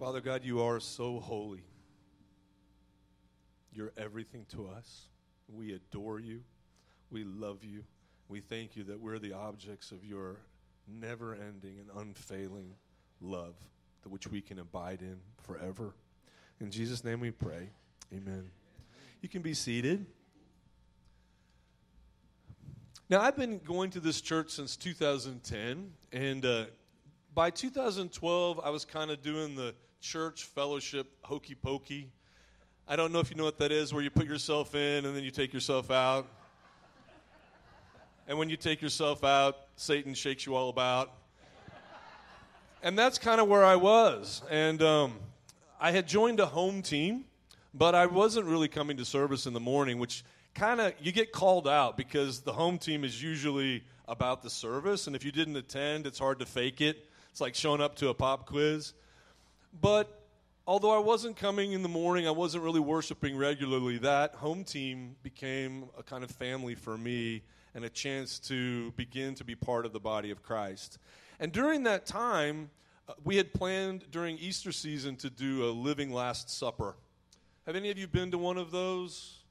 Father God, you are so holy. You're everything to us. We adore you. We love you. We thank you that we're the objects of your never ending and unfailing love, which we can abide in forever. In Jesus' name we pray. Amen. You can be seated. Now, I've been going to this church since 2010, and uh, by 2012, I was kind of doing the church fellowship hokey pokey. I don't know if you know what that is, where you put yourself in and then you take yourself out. And when you take yourself out, Satan shakes you all about. And that's kind of where I was. And um, I had joined a home team, but I wasn't really coming to service in the morning, which kind of you get called out because the home team is usually about the service, and if you didn't attend, it's hard to fake it. It's like showing up to a pop quiz. But although I wasn't coming in the morning, I wasn't really worshiping regularly. That home team became a kind of family for me and a chance to begin to be part of the body of Christ. And during that time, uh, we had planned during Easter season to do a living Last Supper. Have any of you been to one of those?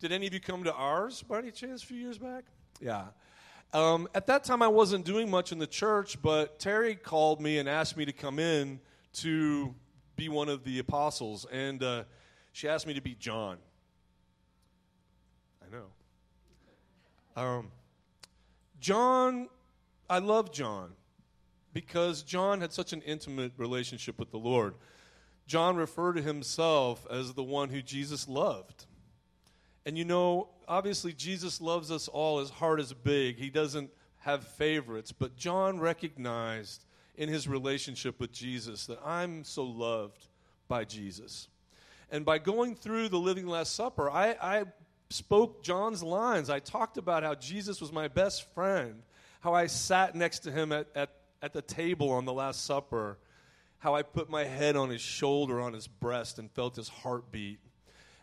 Did any of you come to ours by any chance a few years back? Yeah. Um, at that time, I wasn't doing much in the church, but Terry called me and asked me to come in to be one of the apostles. And uh, she asked me to be John. I know. Um, John, I love John because John had such an intimate relationship with the Lord. John referred to himself as the one who Jesus loved. And you know, obviously, Jesus loves us all. His heart is big. He doesn't have favorites. But John recognized in his relationship with Jesus that I'm so loved by Jesus. And by going through the Living Last Supper, I, I spoke John's lines. I talked about how Jesus was my best friend, how I sat next to him at, at, at the table on the Last Supper, how I put my head on his shoulder, on his breast, and felt his heartbeat.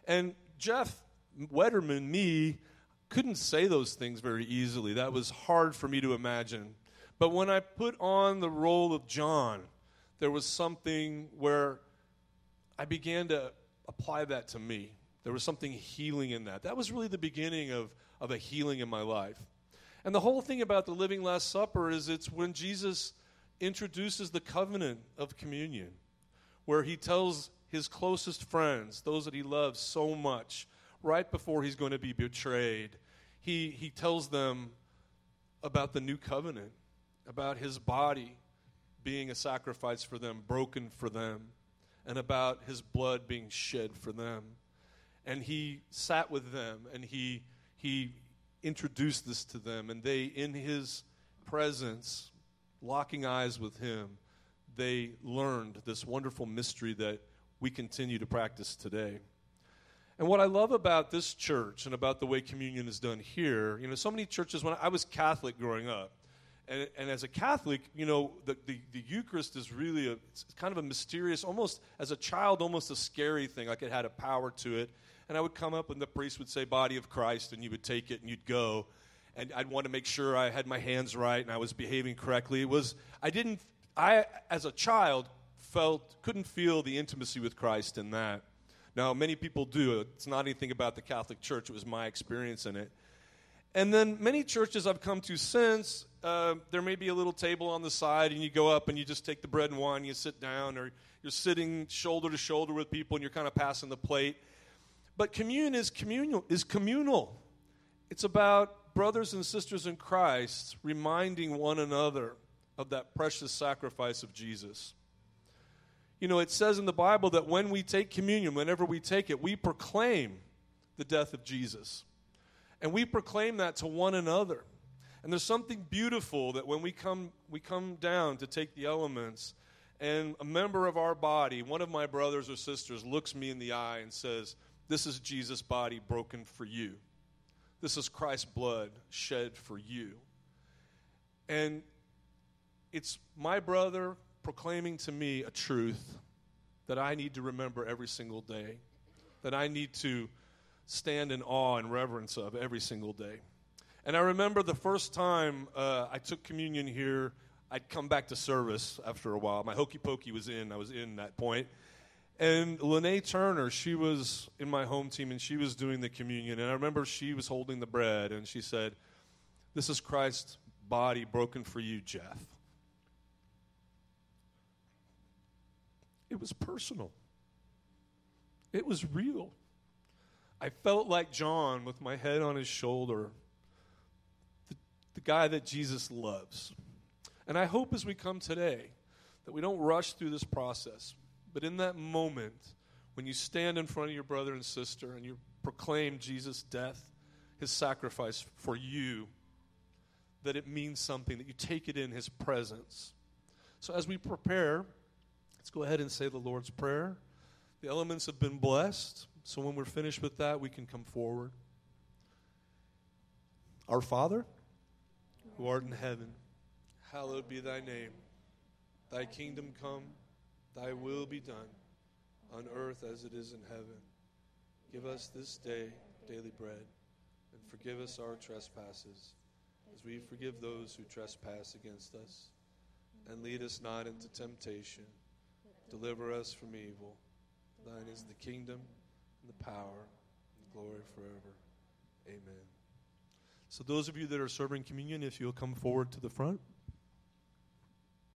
And Jeff Wetterman, me, couldn't say those things very easily. That was hard for me to imagine. But when I put on the role of John, there was something where I began to apply that to me. There was something healing in that. That was really the beginning of, of a healing in my life. And the whole thing about the living Last Supper is it's when Jesus introduces the covenant of communion, where he tells his closest friends, those that he loves so much, right before he's going to be betrayed, he, he tells them about the new covenant, about his body being a sacrifice for them, broken for them, and about his blood being shed for them. And he sat with them and he, he introduced this to them, and they, in his presence, locking eyes with him, they learned this wonderful mystery that we continue to practice today. And what I love about this church and about the way communion is done here, you know, so many churches, when I was Catholic growing up, and, and as a Catholic, you know, the, the, the Eucharist is really a, kind of a mysterious, almost as a child, almost a scary thing, like it had a power to it. And I would come up and the priest would say, Body of Christ, and you would take it and you'd go. And I'd want to make sure I had my hands right and I was behaving correctly. It was, I didn't, I, as a child, felt, couldn't feel the intimacy with Christ in that. Now, many people do. It's not anything about the Catholic Church, it was my experience in it. And then many churches I've come to since, uh, there may be a little table on the side, and you go up and you just take the bread and wine, and you sit down, or you're sitting shoulder to shoulder with people, and you're kind of passing the plate. But communion is communal. Is communal. It's about brothers and sisters in Christ reminding one another of that precious sacrifice of Jesus. You know, it says in the Bible that when we take communion, whenever we take it, we proclaim the death of Jesus. And we proclaim that to one another. And there's something beautiful that when we come, we come down to take the elements, and a member of our body, one of my brothers or sisters, looks me in the eye and says, This is Jesus' body broken for you. This is Christ's blood shed for you. And it's my brother, proclaiming to me a truth that I need to remember every single day, that I need to stand in awe and reverence of every single day. And I remember the first time uh, I took communion here, I'd come back to service after a while. My hokey pokey was in. I was in that point. And Lene Turner, she was in my home team and she was doing the communion. And I remember she was holding the bread and she said, This is Christ's body broken for you, Jeff. It was personal, it was real. I felt like John with my head on his shoulder, the, the guy that Jesus loves. And I hope as we come today that we don't rush through this process, but in that moment when you stand in front of your brother and sister and you proclaim Jesus' death, his sacrifice for you, that it means something, that you take it in his presence. So as we prepare, let's go ahead and say the Lord's Prayer. The elements have been blessed. So when we're finished with that, we can come forward. Our Father, who art in heaven, hallowed be thy name. Thy kingdom come, thy will be done, on earth as it is in heaven. Give us this day daily bread, and forgive us our trespasses, as we forgive those who trespass against us. And lead us not into temptation. Deliver us from evil. Thine is the kingdom and the power and the glory forever. Amen. So, those of you that are serving communion, if you'll come forward to the front.